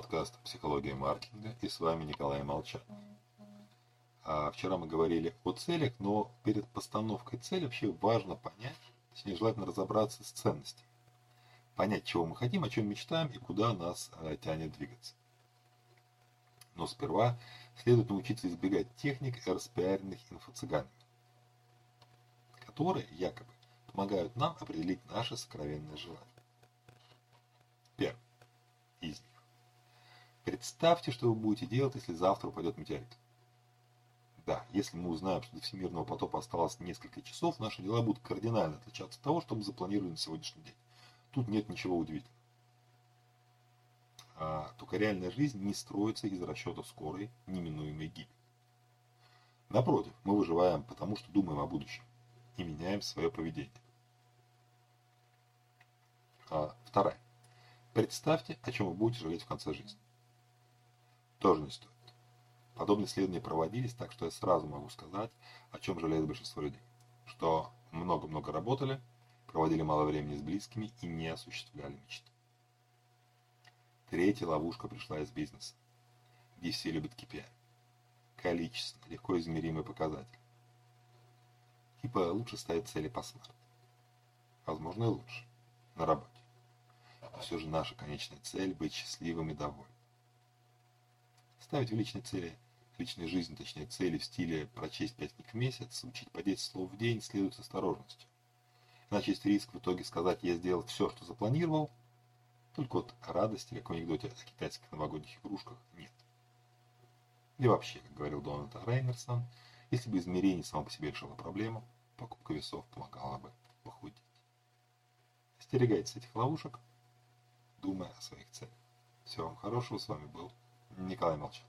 подкаст «Психология маркетинга» и с вами Николай Молчан. А вчера мы говорили о целях, но перед постановкой цели вообще важно понять, точнее желательно разобраться с ценностями. Понять, чего мы хотим, о чем мечтаем и куда нас э, тянет двигаться. Но сперва следует научиться избегать техник, распиаренных инфо-цыганами, которые якобы помогают нам определить наши сокровенные желания. Первое. Представьте, что вы будете делать, если завтра упадет метеорит. Да, если мы узнаем, что до всемирного потопа осталось несколько часов, наши дела будут кардинально отличаться от того, что мы запланировали на сегодняшний день. Тут нет ничего удивительного. А, только реальная жизнь не строится из расчета скорой, неминуемой гибели. Напротив, мы выживаем потому, что думаем о будущем и меняем свое поведение. А, вторая. Представьте, о чем вы будете жалеть в конце жизни. Тоже не стоит. Подобные исследования проводились, так что я сразу могу сказать, о чем жалеет большинство людей. Что много-много работали, проводили мало времени с близкими и не осуществляли мечты. Третья ловушка пришла из бизнеса, где все любят KPI. Количественно, легко измеримый показатель. Типа лучше ставить цели по смарту. Возможно и лучше. На работе все же наша конечная цель – быть счастливым и довольным. Ставить в личной цели, в личной жизни, точнее цели в стиле прочесть 5 книг в месяц, учить по 10 слов в день следует с осторожностью. Иначе есть риск в итоге сказать «я сделал все, что запланировал», только вот радости, как в анекдоте о китайских новогодних игрушках, нет. И вообще, как говорил Дональд Рейнерсон, если бы измерение само по себе решило проблему, покупка весов помогала бы похудеть. Остерегайтесь этих ловушек – думая о своих целях. Всего вам хорошего. С вами был Il est quand même morte.